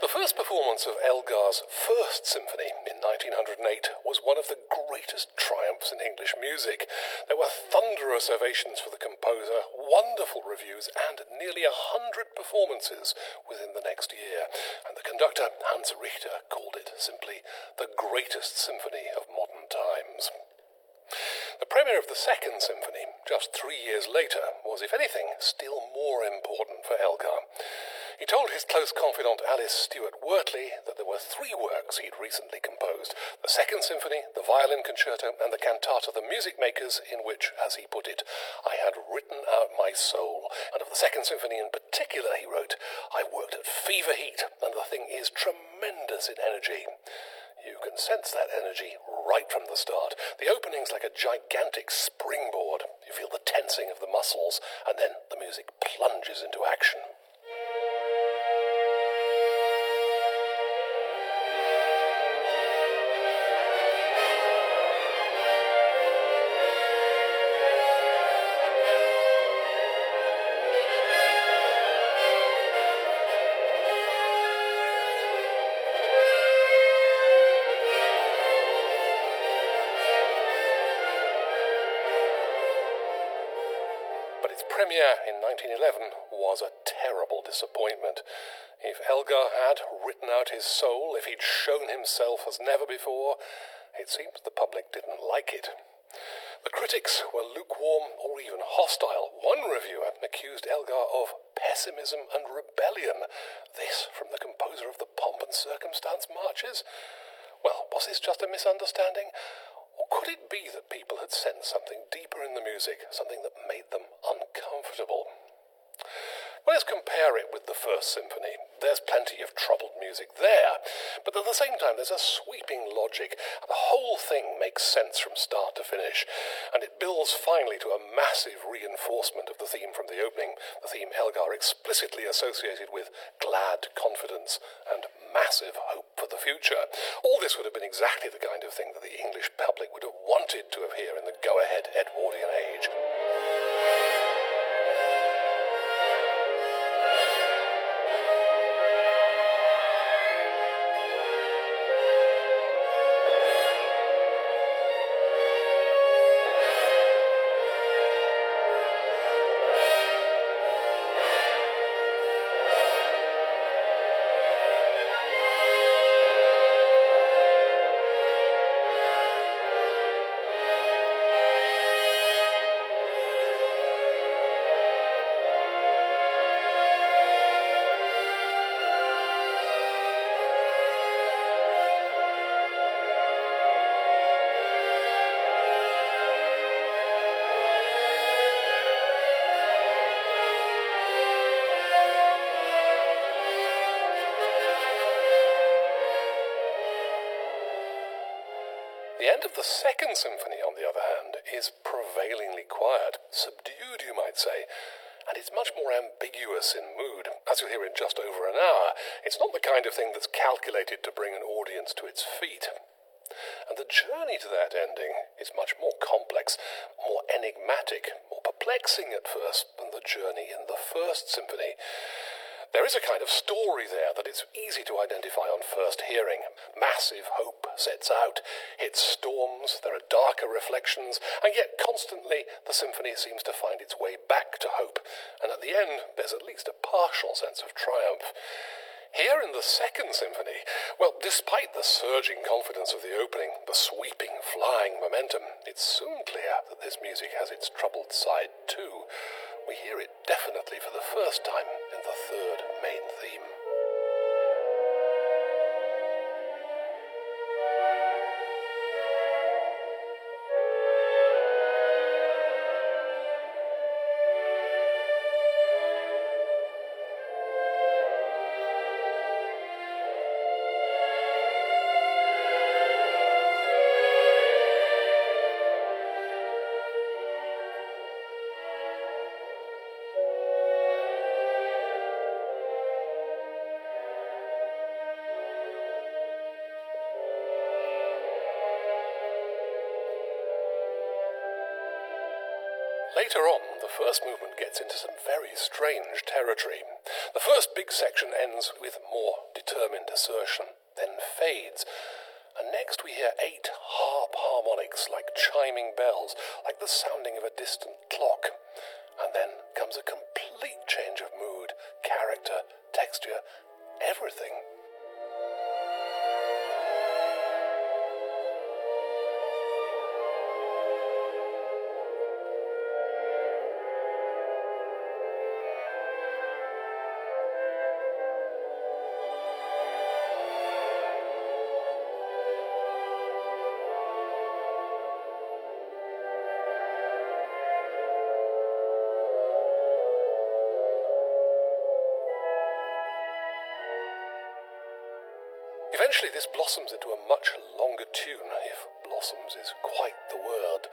The first performance of Elgar's First Symphony in 1908 was one of the greatest triumphs in English music. There were thunderous ovations for the composer, wonderful reviews, and nearly a hundred performances within the next year. And the conductor, Hans Richter, called it simply the greatest symphony of modern times. The premiere of the Second Symphony, just three years later, was, if anything, still more important for Elgar. He told his close confidant Alice Stuart Wortley that there were three works he'd recently composed the Second Symphony, the Violin Concerto, and the Cantata The Music Makers, in which, as he put it, I had written out my soul. And of the Second Symphony in particular, he wrote, I worked at fever heat, and the thing is tremendous in energy. You can sense that energy right from the start. The opening's like a gigantic springboard. You feel the tensing of the muscles, and then the music plunges into action. But its premiere in 1911 was a terrible disappointment. If Elgar had written out his soul, if he'd shown himself as never before, it seems the public didn't like it. The critics were lukewarm or even hostile. One reviewer accused Elgar of pessimism and rebellion. This from the composer of the Pomp and Circumstance marches? Well, was this just a misunderstanding? Could it be that people had sensed something deeper in the music, something that made them uncomfortable? Well, let's compare it with the First Symphony. There's plenty of troubled music there, but at the same time, there's a sweeping logic. The whole thing makes sense from start to finish, and it builds finally to a massive reinforcement of the theme from the opening, the theme Elgar explicitly associated with glad confidence and massive hope for the future. All this would have been exactly the kind of thing that the English public would have wanted to have heard in the go ahead Edwardian age. Second Symphony, on the other hand, is prevailingly quiet, subdued, you might say, and it's much more ambiguous in mood. As you'll hear in just over an hour, it's not the kind of thing that's calculated to bring an audience to its feet. And the journey to that ending is much more complex, more enigmatic, more perplexing at first than the journey in the First Symphony. There is a kind of story there that it's easy to identify on first hearing. Massive hope sets out, hits storms, there are darker reflections, and yet constantly the symphony seems to find its way back to hope, and at the end there's at least a partial sense of triumph. Here in the Second Symphony, well, despite the surging confidence of the opening, the sweeping, flying momentum, it's soon clear that this music has its troubled side too. We hear it definitely for the first time in the Later on, the first movement gets into some very strange territory. The first big section ends with more determined assertion, then fades. And next we hear eight harp harmonics like chiming bells, like the sounding of a distant clock. And then comes a complete change of mood, character, texture, everything. Eventually, this blossoms into a much longer tune, if blossoms is quite the word.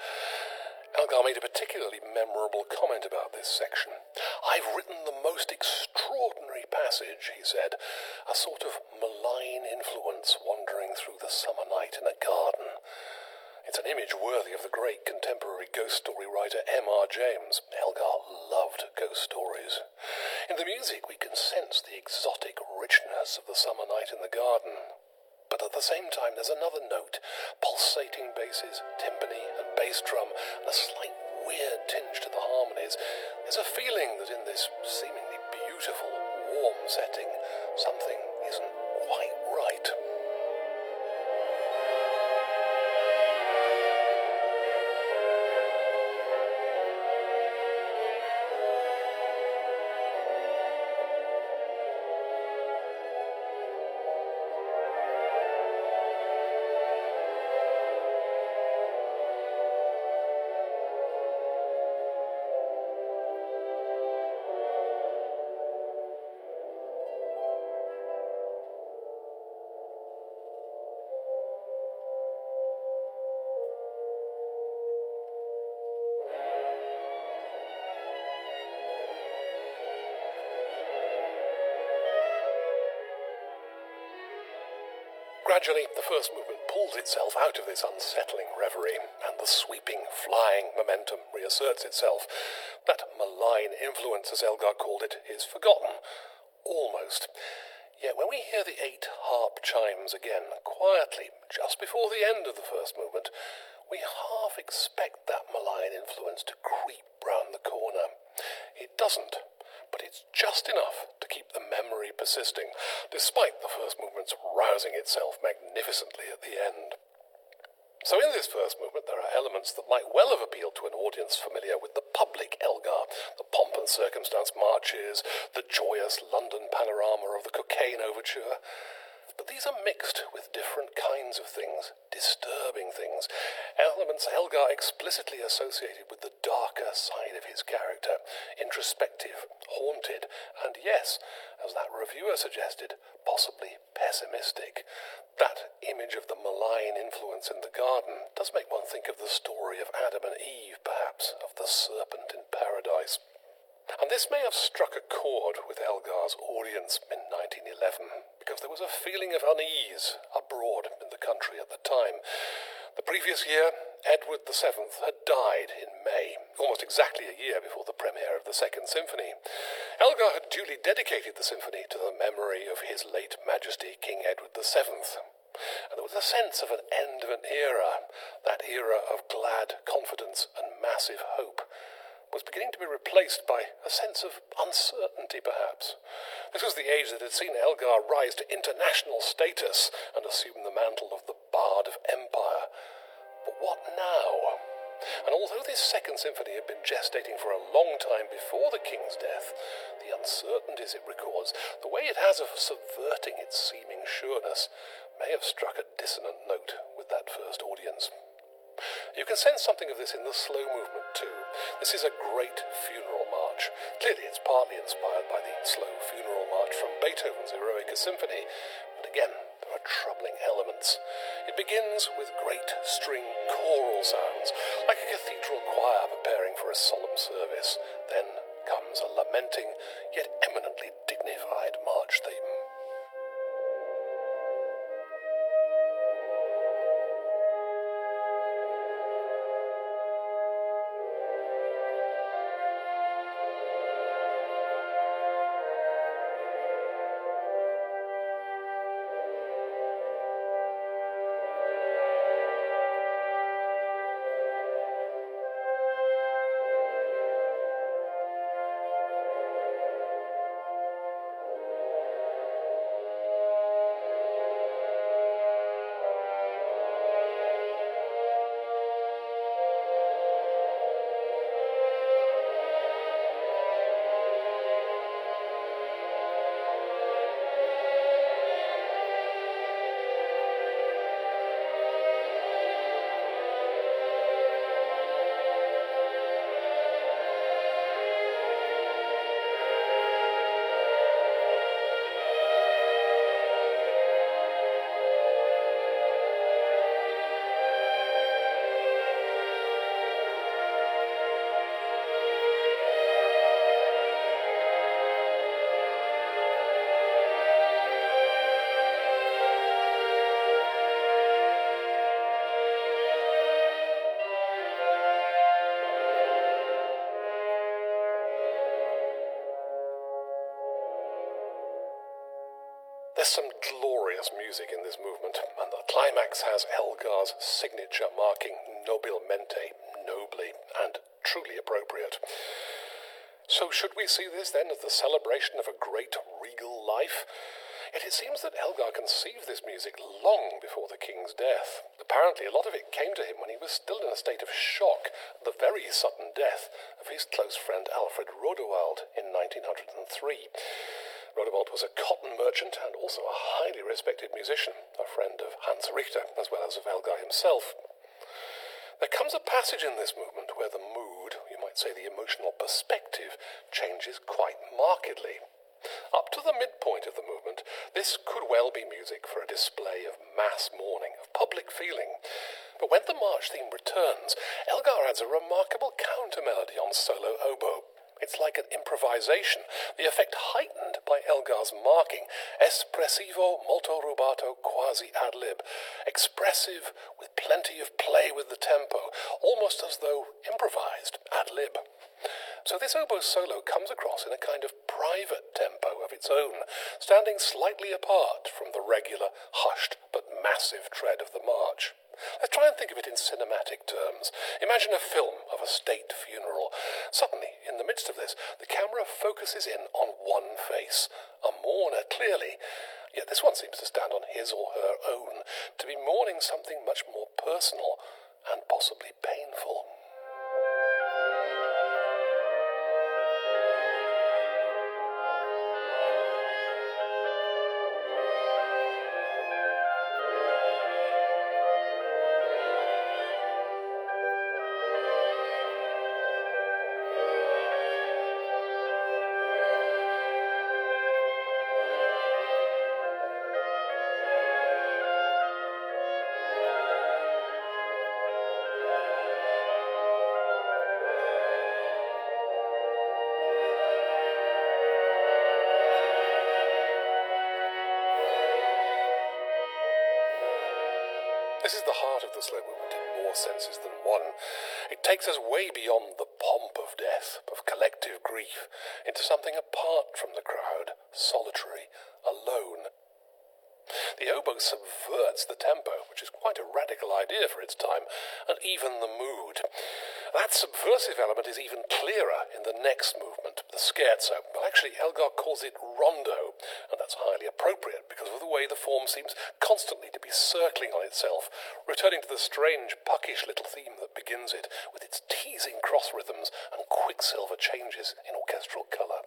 Elgar made a particularly memorable comment about this section. I've written the most extraordinary passage, he said, a sort of malign influence wandering through the summer night in a garden. It's an image worthy of the great contemporary ghost story writer M.R. James. Elgar loved ghost stories. In the music, we can sense the exotic richness of the summer night in the garden. But at the same time, there's another note pulsating basses, timpani, and bass drum, and a slight weird tinge to the harmonies. There's a feeling that in this seemingly beautiful, warm setting, something isn't quite right. Gradually, the first movement pulls itself out of this unsettling reverie, and the sweeping, flying momentum reasserts itself. That malign influence, as Elgar called it, is forgotten. Almost. Yet when we hear the eight harp chimes again, quietly, just before the end of the first movement, we half expect that malign influence to creep round the corner. It doesn't but it's just enough to keep the memory persisting, despite the first movement's rousing itself magnificently at the end. So, in this first movement, there are elements that might well have appealed to an audience familiar with the public Elgar the pomp and circumstance marches, the joyous London panorama of the Cockaigne overture. But these are mixed with different kinds of things, disturbing things, elements Elgar explicitly associated with the darker side of his character, introspective, haunted, and yes, as that reviewer suggested, possibly pessimistic. That image of the malign influence in the garden does make one think of the story of Adam and Eve, perhaps, of the serpent in paradise. This may have struck a chord with Elgar's audience in 1911, because there was a feeling of unease abroad in the country at the time. The previous year, Edward VII had died in May, almost exactly a year before the premiere of the Second Symphony. Elgar had duly dedicated the symphony to the memory of his late Majesty King Edward VII. And there was a sense of an end of an era, that era of glad confidence and massive hope was beginning to be replaced by a sense of uncertainty, perhaps. This was the age that had seen Elgar rise to international status and assume the mantle of the Bard of Empire. But what now? And although this second symphony had been gestating for a long time before the king's death, the uncertainties it records, the way it has of subverting its seeming sureness, may have struck a dissonant note with that first audience. You can sense something of this in the slow movement too. This is a great funeral march. Clearly, it's partly inspired by the slow funeral march from Beethoven's Eroica Symphony, but again, there are troubling elements. It begins with great string choral sounds, like a cathedral choir preparing for a solemn service. Then comes a lamenting, yet eminently dignified march theme. There's some glorious music in this movement, and the climax has Elgar's signature marking nobilmente, nobly, and truly appropriate. So, should we see this then as the celebration of a great regal life? Yet it seems that Elgar conceived this music long before the king's death. Apparently, a lot of it came to him when he was still in a state of shock at the very sudden death of his close friend Alfred Rodewald in 1903. Rodewald was a cotton merchant and also a highly respected musician, a friend of Hans Richter as well as of Elgar himself. There comes a passage in this movement where the mood, you might say the emotional perspective, changes quite markedly. Up to the midpoint of the movement, this could well be music for a display of mass mourning, of public feeling. But when the march theme returns, Elgar adds a remarkable counter melody on solo oboe. It's like an improvisation, the effect heightened by Elgar's marking, espressivo molto rubato quasi ad lib, expressive with plenty of play with the tempo, almost as though improvised ad lib. So this oboe solo comes across in a kind of private tempo of its own, standing slightly apart from the regular, hushed but massive tread of the march. Let's try and think of it in cinematic terms. Imagine a film of a state funeral. Suddenly, midst of this, the camera focuses in on one face, a mourner clearly. Yet this one seems to stand on his or her own, to be mourning something much more personal and possibly painful. The slow movement in more senses than one. It takes us way beyond the pomp of death, of collective grief, into something apart from the crowd, solitary, alone. The oboe subverts the tempo, which is quite a radical idea for its time, and even the mood. That subversive element is even clearer in the next movement, the scherzo. Well, actually, Elgar calls it rondo, and that's highly appropriate because of the way the form seems constantly to be circling on itself, returning to the strange, puckish little theme that begins it, with its teasing cross rhythms and quicksilver changes in orchestral colour.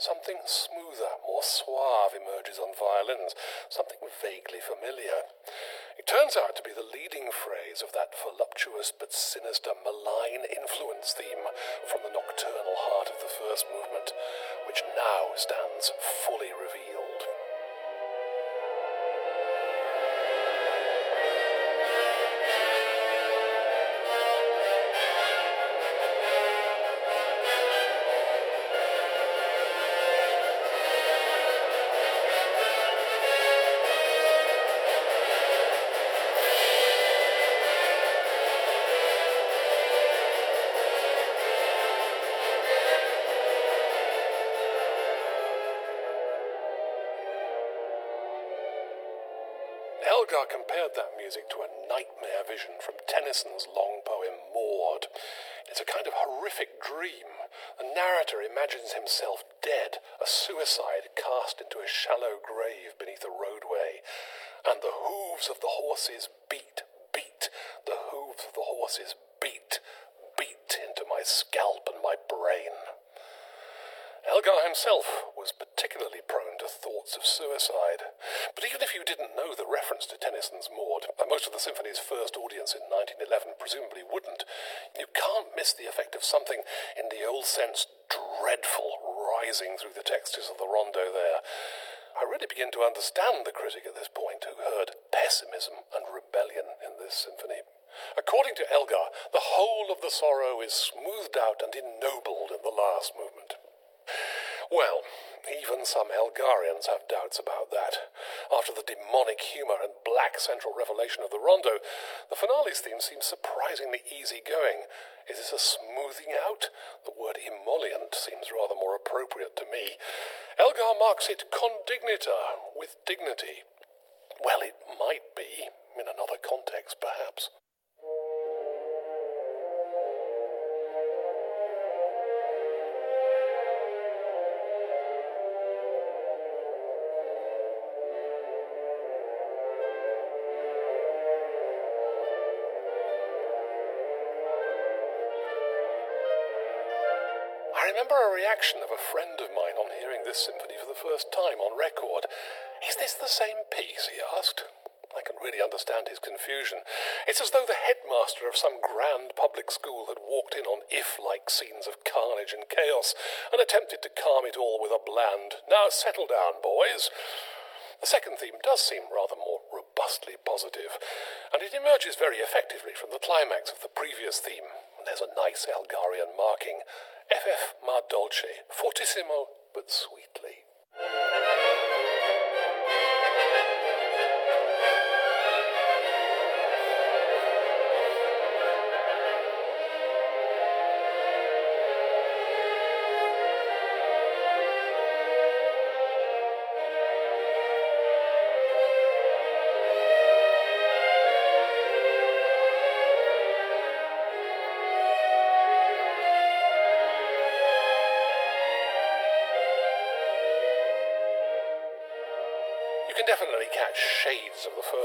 Something smoother, more suave emerges on violins, something vaguely familiar. It turns out to be the leading phrase of that voluptuous but sinister malign influence theme from the nocturnal heart of the first movement, which now stands fully revealed. Compared that music to a nightmare vision from Tennyson's long poem Maud. It's a kind of horrific dream. The narrator imagines himself dead, a suicide cast into a shallow grave beneath a roadway, and the hooves of the horses beat, beat, the hooves of the horses beat, beat into my scalp and my brain. Elgar himself was particularly prone to thoughts of suicide. But even if you didn't know the reference to Tennyson's Maud, and uh, most of the symphony's first audience in 1911 presumably wouldn't, you can't miss the effect of something in the old sense dreadful rising through the textures of the rondo there. I really begin to understand the critic at this point who heard pessimism and rebellion in this symphony. According to Elgar, the whole of the sorrow is smoothed out and ennobled in the last movement. Well, even some Elgarians have doubts about that. After the demonic humour and black central revelation of the rondo, the finale's theme seems surprisingly easygoing. Is this a smoothing out? The word emollient seems rather more appropriate to me. Elgar marks it con dignità, with dignity. Well, it might be, in another context, perhaps. I remember a reaction of a friend of mine on hearing this symphony for the first time on record. Is this the same piece? he asked. I can really understand his confusion. It's as though the headmaster of some grand public school had walked in on if like scenes of carnage and chaos and attempted to calm it all with a bland, Now settle down, boys. The second theme does seem rather more robustly positive, and it emerges very effectively from the climax of the previous theme. There's a nice Elgarian marking FF ma dolce, fortissimo but sweetly.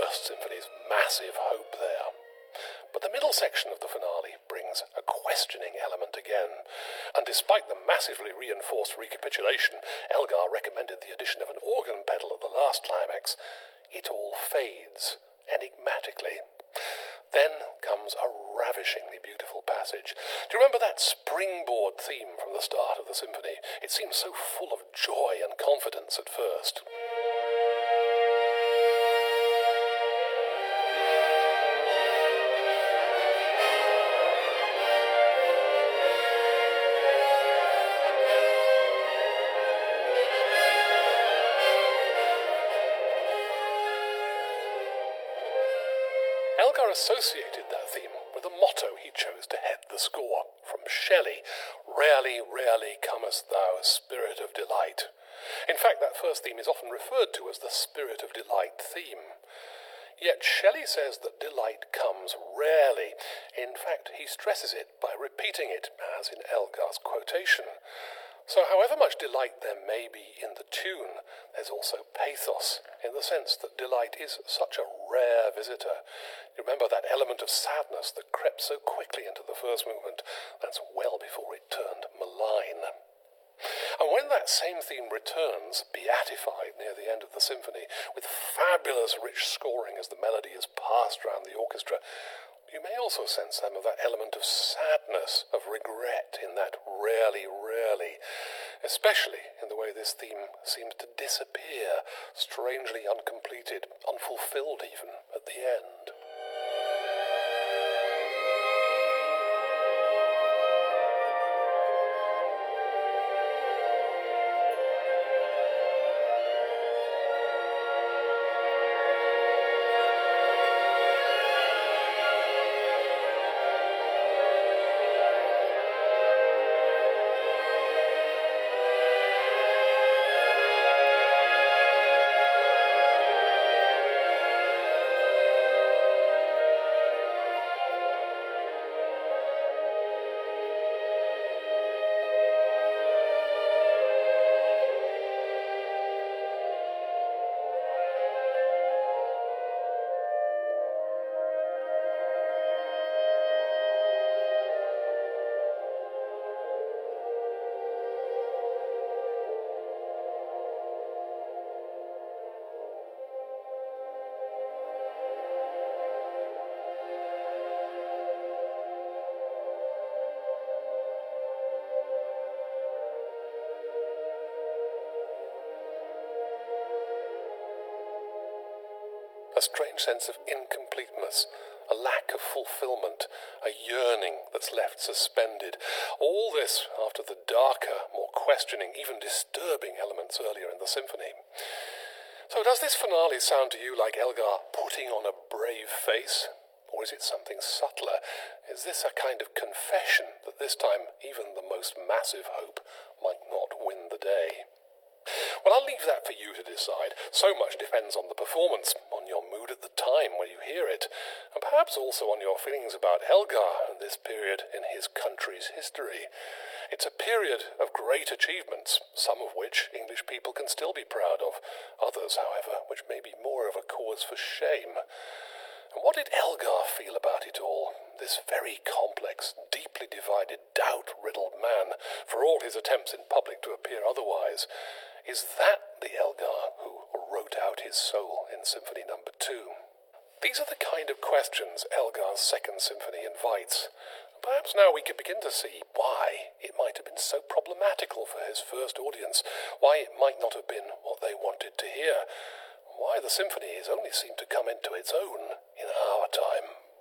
First symphony's massive hope there. But the middle section of the finale brings a questioning element again. And despite the massively reinforced recapitulation, Elgar recommended the addition of an organ pedal at the last climax. It all fades enigmatically. Then comes a ravishingly beautiful passage. Do you remember that springboard theme from the start of the symphony? It seems so full of joy and confidence at first. Associated that theme with a motto he chose to head the score from Shelley Rarely, rarely comest thou, spirit of delight. In fact, that first theme is often referred to as the spirit of delight theme. Yet Shelley says that delight comes rarely. In fact, he stresses it by repeating it, as in Elgar's quotation. So, however much delight there may be in the tune, there's also pathos, in the sense that delight is such a rare visitor. You remember that element of sadness that crept so quickly into the first movement? That's well before it turned malign. And when that same theme returns, beatified near the end of the symphony, with fabulous rich scoring as the melody is passed round the orchestra, you may also sense some of that element of sadness, of regret in that rarely, rarely, especially in the way this theme seems to disappear, strangely uncompleted, unfulfilled even, at the end. Strange sense of incompleteness, a lack of fulfillment, a yearning that's left suspended. All this after the darker, more questioning, even disturbing elements earlier in the symphony. So, does this finale sound to you like Elgar putting on a brave face? Or is it something subtler? Is this a kind of confession that this time even the most massive hope might not win the day? Well, I'll leave that for you to decide. So much depends on the performance, on mood at the time when you hear it, and perhaps also on your feelings about Elgar and this period in his country's history. It's a period of great achievements, some of which English people can still be proud of, others, however, which may be more of a cause for shame. And what did Elgar feel about it all? This very complex, deeply divided, doubt riddled man, for all his attempts in public to appear otherwise. Is that the Elgar who wrote out his soul in Symphony Number. 2? These are the kind of questions Elgar's Second Symphony invites. Perhaps now we can begin to see why it might have been so problematical for his first audience, why it might not have been what they wanted to hear, why the symphony has only seemed to come into its own in our time.